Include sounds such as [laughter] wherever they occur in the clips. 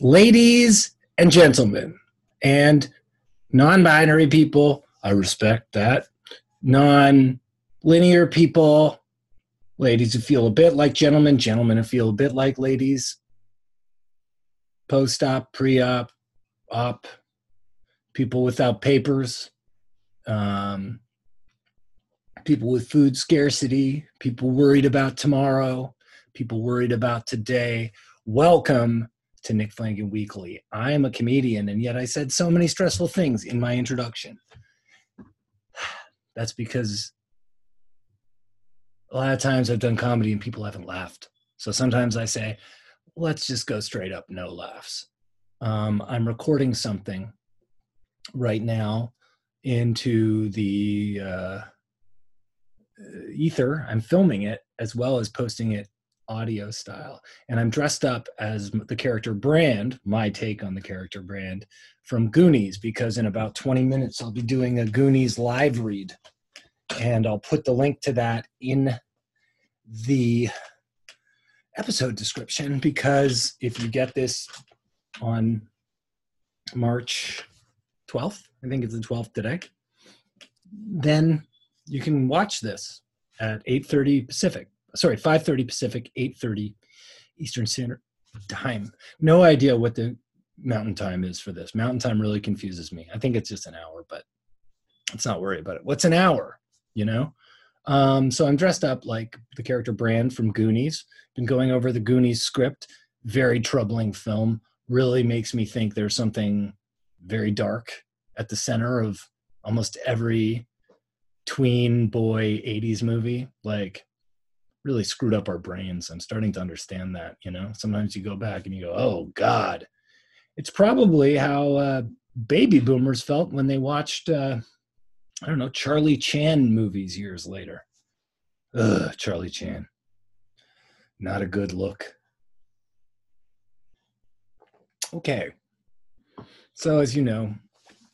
Ladies and gentlemen, and non binary people, I respect that. Non linear people, ladies who feel a bit like gentlemen, gentlemen who feel a bit like ladies, post op, pre op, op, people without papers, um, people with food scarcity, people worried about tomorrow, people worried about today. Welcome to Nick Flanagan Weekly. I am a comedian, and yet I said so many stressful things in my introduction. [sighs] That's because a lot of times I've done comedy and people haven't laughed. So sometimes I say, let's just go straight up, no laughs. Um, I'm recording something right now into the uh, ether. I'm filming it as well as posting it audio style. And I'm dressed up as the character Brand, my take on the character Brand from Goonies, because in about 20 minutes I'll be doing a Goonies live read. And I'll put the link to that in the episode description because if you get this on March 12th, I think it's the 12th today, then you can watch this at 8:30 Pacific sorry, 5:30 Pacific, 8:30 Eastern Standard Time. No idea what the mountain time is for this. Mountain time really confuses me. I think it's just an hour, but let's not worry about it. What's an hour? You know? Um, so I'm dressed up like the character Brand from Goonies. Been going over the Goonies script. Very troubling film. Really makes me think there's something very dark at the center of almost every tween boy 80s movie. Like really screwed up our brains. I'm starting to understand that, you know. Sometimes you go back and you go, "Oh God." It's probably how uh, baby boomers felt when they watched uh, I don't know, Charlie Chan movies years later. Ugh, Charlie Chan. Not a good look. Okay. So, as you know,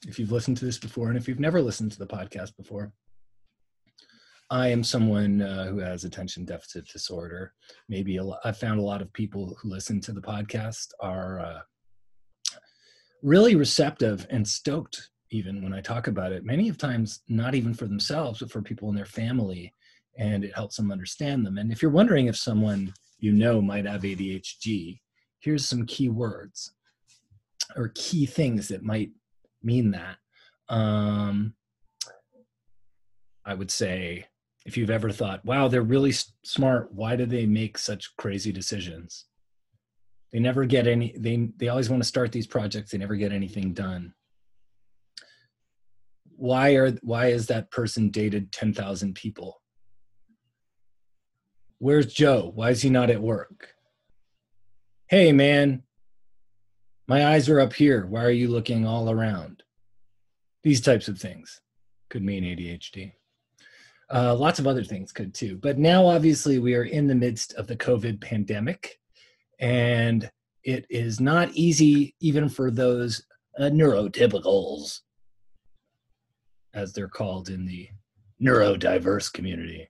if you've listened to this before, and if you've never listened to the podcast before, I am someone uh, who has attention deficit disorder. Maybe lot, I found a lot of people who listen to the podcast are uh, really receptive and stoked, even when I talk about it. Many of times, not even for themselves, but for people in their family, and it helps them understand them. And if you're wondering if someone you know might have ADHD, here's some key words or key things that might mean that. Um, I would say if you've ever thought, wow, they're really smart. Why do they make such crazy decisions? They never get any, they, they always want to start these projects. They never get anything done. Why are, why is that person dated 10,000 people? Where's Joe? Why is he not at work? Hey, man, my eyes are up here. Why are you looking all around? These types of things could mean ADHD. Uh, lots of other things could too. But now, obviously, we are in the midst of the COVID pandemic, and it is not easy even for those uh, neurotypicals, as they're called in the neurodiverse community.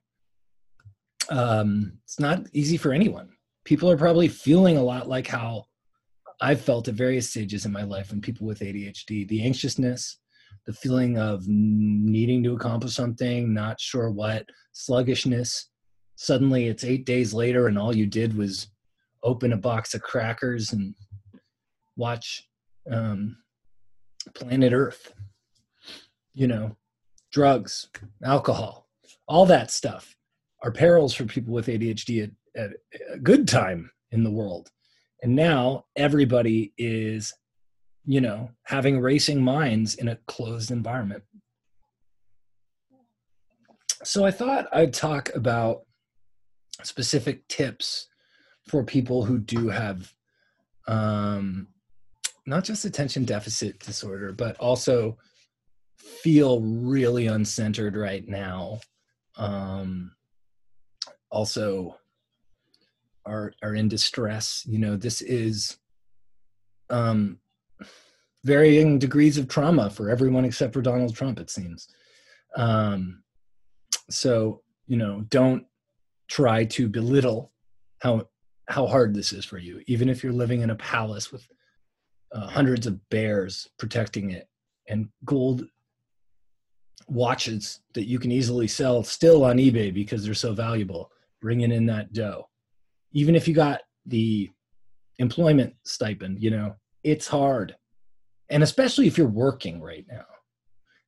Um, it's not easy for anyone. People are probably feeling a lot like how I've felt at various stages in my life and people with ADHD the anxiousness, the feeling of needing to accomplish something, not sure what, sluggishness. Suddenly it's eight days later, and all you did was open a box of crackers and watch um, Planet Earth. You know, drugs, alcohol, all that stuff are perils for people with ADHD at, at a good time in the world. And now everybody is you know, having racing minds in a closed environment. So I thought I'd talk about specific tips for people who do have um, not just attention deficit disorder, but also feel really uncentered right now. Um, also, are are in distress. You know, this is um, varying degrees of trauma for everyone except for Donald Trump, it seems. Um, so, you know, don't try to belittle how how hard this is for you, even if you're living in a palace with uh, hundreds of bears protecting it and gold watches that you can easily sell still on eBay because they're so valuable, bringing in that dough. Even if you got the employment stipend, you know, it's hard. And especially if you're working right now,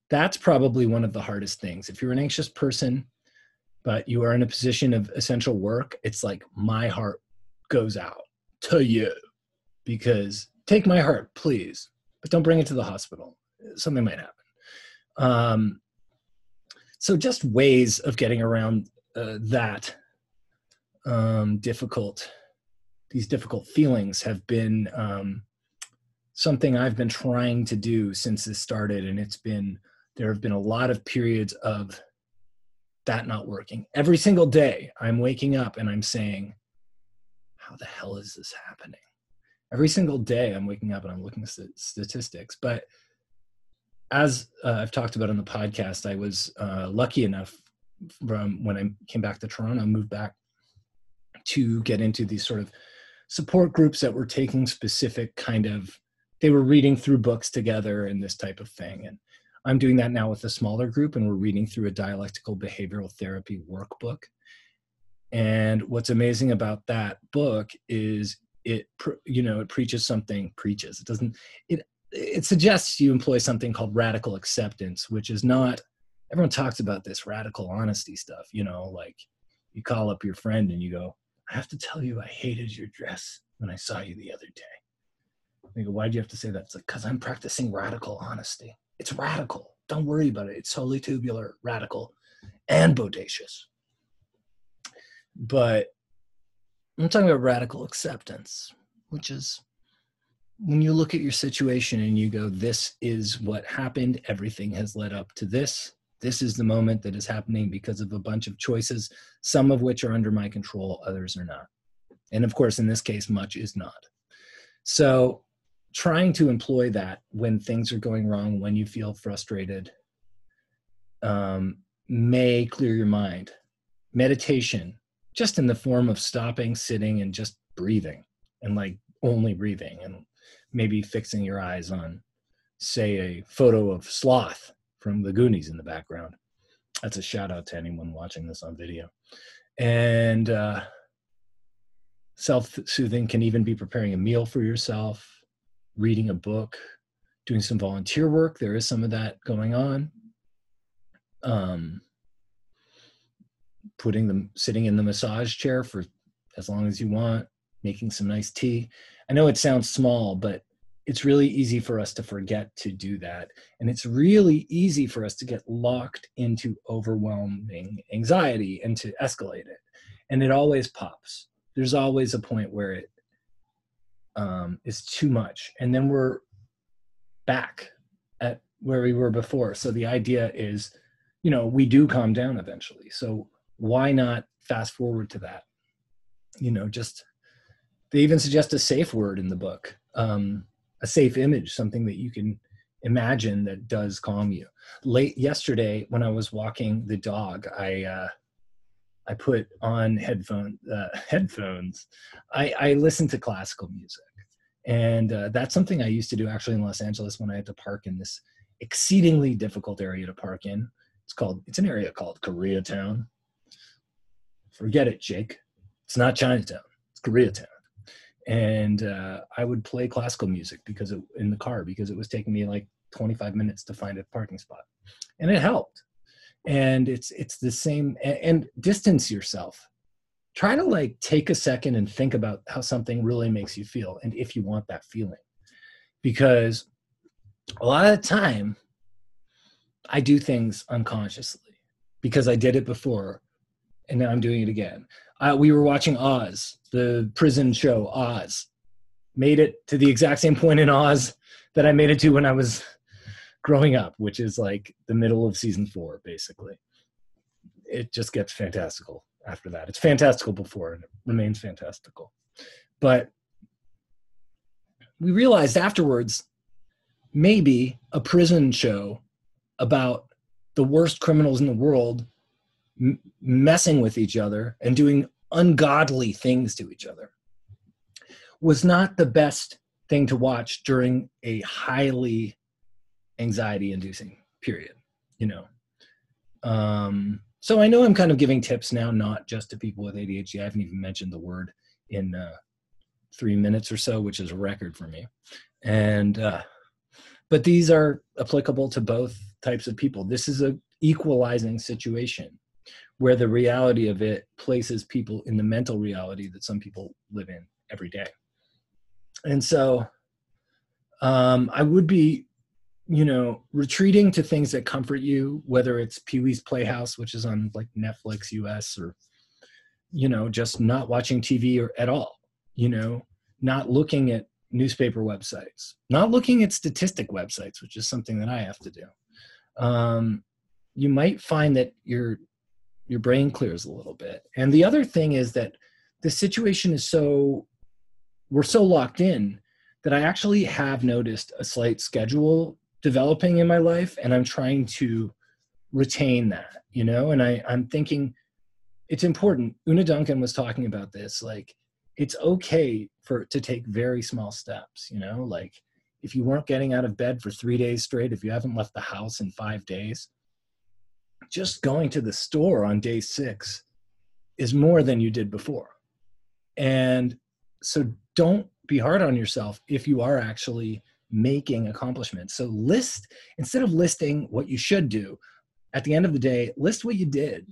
that's probably one of the hardest things. If you're an anxious person, but you are in a position of essential work, it's like my heart goes out to you because take my heart, please, but don't bring it to the hospital. Something might happen. Um, so, just ways of getting around uh, that um, difficult, these difficult feelings have been um, something I've been trying to do since this started, and it's been there have been a lot of periods of that not working. Every single day, I'm waking up and I'm saying, "How the hell is this happening?" Every single day, I'm waking up and I'm looking at statistics, but as uh, I've talked about on the podcast, I was uh, lucky enough from when I came back to Toronto, moved back to get into these sort of support groups that were taking specific kind of they were reading through books together and this type of thing. And i'm doing that now with a smaller group and we're reading through a dialectical behavioral therapy workbook. And what's amazing about that book is it you know it preaches something preaches. It doesn't it it suggests you employ something called radical acceptance, which is not everyone talks about this radical honesty stuff, you know, like you call up your friend and you go, I have to tell you I hated your dress when I saw you the other day. They go, why'd you have to say that? It's like, because I'm practicing radical honesty. It's radical. Don't worry about it. It's totally tubular, radical, and bodacious. But I'm talking about radical acceptance, which is when you look at your situation and you go, this is what happened, everything has led up to this. This is the moment that is happening because of a bunch of choices, some of which are under my control, others are not. And of course, in this case, much is not. So, trying to employ that when things are going wrong, when you feel frustrated, um, may clear your mind. Meditation, just in the form of stopping, sitting, and just breathing, and like only breathing and maybe fixing your eyes on, say, a photo of Sloth from the Goonies in the background. That's a shout out to anyone watching this on video. And uh, self soothing can even be preparing a meal for yourself, reading a book, doing some volunteer work. There is some of that going on. Um, putting them sitting in the massage chair for as long as you want, making some nice tea. I know it sounds small, but it's really easy for us to forget to do that. And it's really easy for us to get locked into overwhelming anxiety and to escalate it. And it always pops. There's always a point where it um, is too much. And then we're back at where we were before. So the idea is, you know, we do calm down eventually. So why not fast forward to that? You know, just they even suggest a safe word in the book um, a safe image something that you can imagine that does calm you late yesterday when i was walking the dog i uh, i put on headphone uh, [laughs] headphones i i listen to classical music. And uh, that's something i used to do actually in los angeles when i had to park in this exceedingly difficult area to park in. It's called it's an area called koreatown. Forget it jake. It's not chinatown. It's koreatown. And uh, I would play classical music because it, in the car because it was taking me like 25 minutes to find a parking spot, and it helped. And it's it's the same and, and distance yourself. Try to like take a second and think about how something really makes you feel, and if you want that feeling, because a lot of the time I do things unconsciously because I did it before, and now I'm doing it again uh, we were watching Oz, the prison show Oz. Made it to the exact same point in Oz that I made it to when I was growing up, which is like the middle of season four, basically. It just gets fantastical after that. It's fantastical before and it remains fantastical. But we realized afterwards maybe a prison show about the worst criminals in the world messing with each other and doing ungodly things to each other was not the best thing to watch during a highly anxiety inducing period, you know. Um, so I know I'm kind of giving tips now, not just to people with ADHD. I haven't even mentioned the word in uh, three minutes or so, which is a record for me. And, uh, but these are applicable to both types of people. This is a equalizing situation where the reality of it places people in the mental reality that some people live in every day. And so um, I would be, you know, retreating to things that comfort you, whether it's Pee Wee's Playhouse, which is on like Netflix US, or, you know, just not watching TV or at all, you know, not looking at newspaper websites, not looking at statistic websites, which is something that I have to do. Um, you might find that your your brain clears a little bit. And the other thing is that the situation is so we're so locked in that I actually have noticed a slight schedule developing in my life and I'm trying to retain that, you know, and I, I'm thinking it's important. Una Duncan was talking about this, like it's okay for to take very small steps, you know, like if you weren't getting out of bed for three days straight, if you haven't left the house in five days, just going to the store on day six is more than you did before. And so don't be hard on yourself if you are actually making accomplishments. So list instead of listing what you should do, at the end of the day, list what you did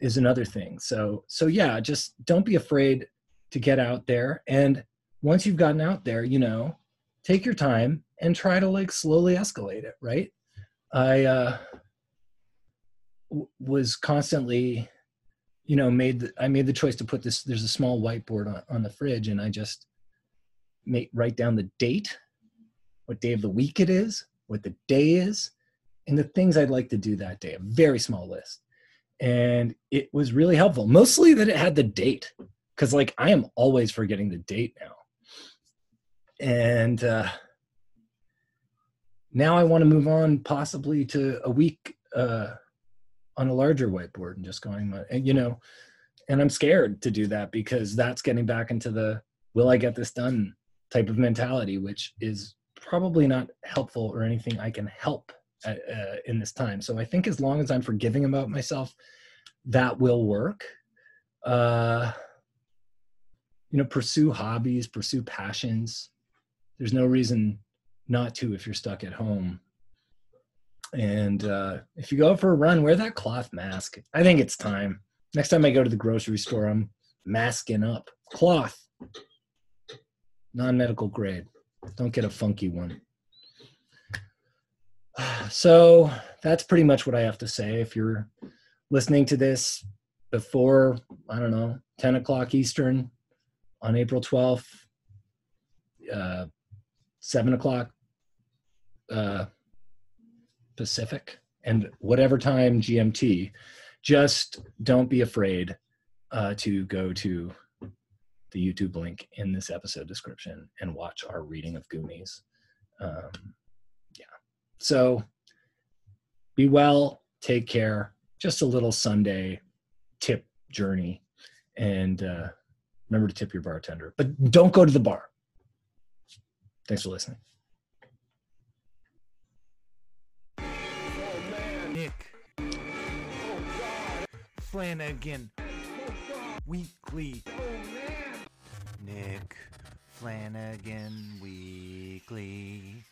is another thing. So so yeah, just don't be afraid to get out there and once you've gotten out there, you know, take your time and try to like slowly escalate it, right? I uh w- was constantly you know made the, i made the choice to put this there's a small whiteboard on, on the fridge and i just make write down the date what day of the week it is what the day is and the things i'd like to do that day a very small list. And it was really helpful mostly that it had the date because like i am always forgetting the date now. And uh now i want to move on possibly to a week uh on a larger whiteboard and just going, and you know, and I'm scared to do that because that's getting back into the will I get this done type of mentality, which is probably not helpful or anything I can help uh, uh, in this time. So I think as long as I'm forgiving about myself, that will work. Uh, you know, pursue hobbies, pursue passions. There's no reason not to if you're stuck at home and uh, if you go for a run, wear that cloth mask. I think it's time. Next time I go to the grocery store, I'm masking up. Cloth, non medical grade. Don't get a funky one. [sighs] So that's pretty much what I have to say. If you're listening to this before, I don't know, 10 o'clock Eastern on April 12th, uh, 7 o'clock uh, Pacific and whatever time GMT, just don't be afraid uh, to go to the YouTube link in this episode description and watch our reading of Goonies. Um, yeah. So be well, take care. Just a little Sunday tip journey. And uh, remember to tip your bartender, but don't go to the bar. Thanks for listening. Flanagan Weekly. Nick Flanagan Weekly.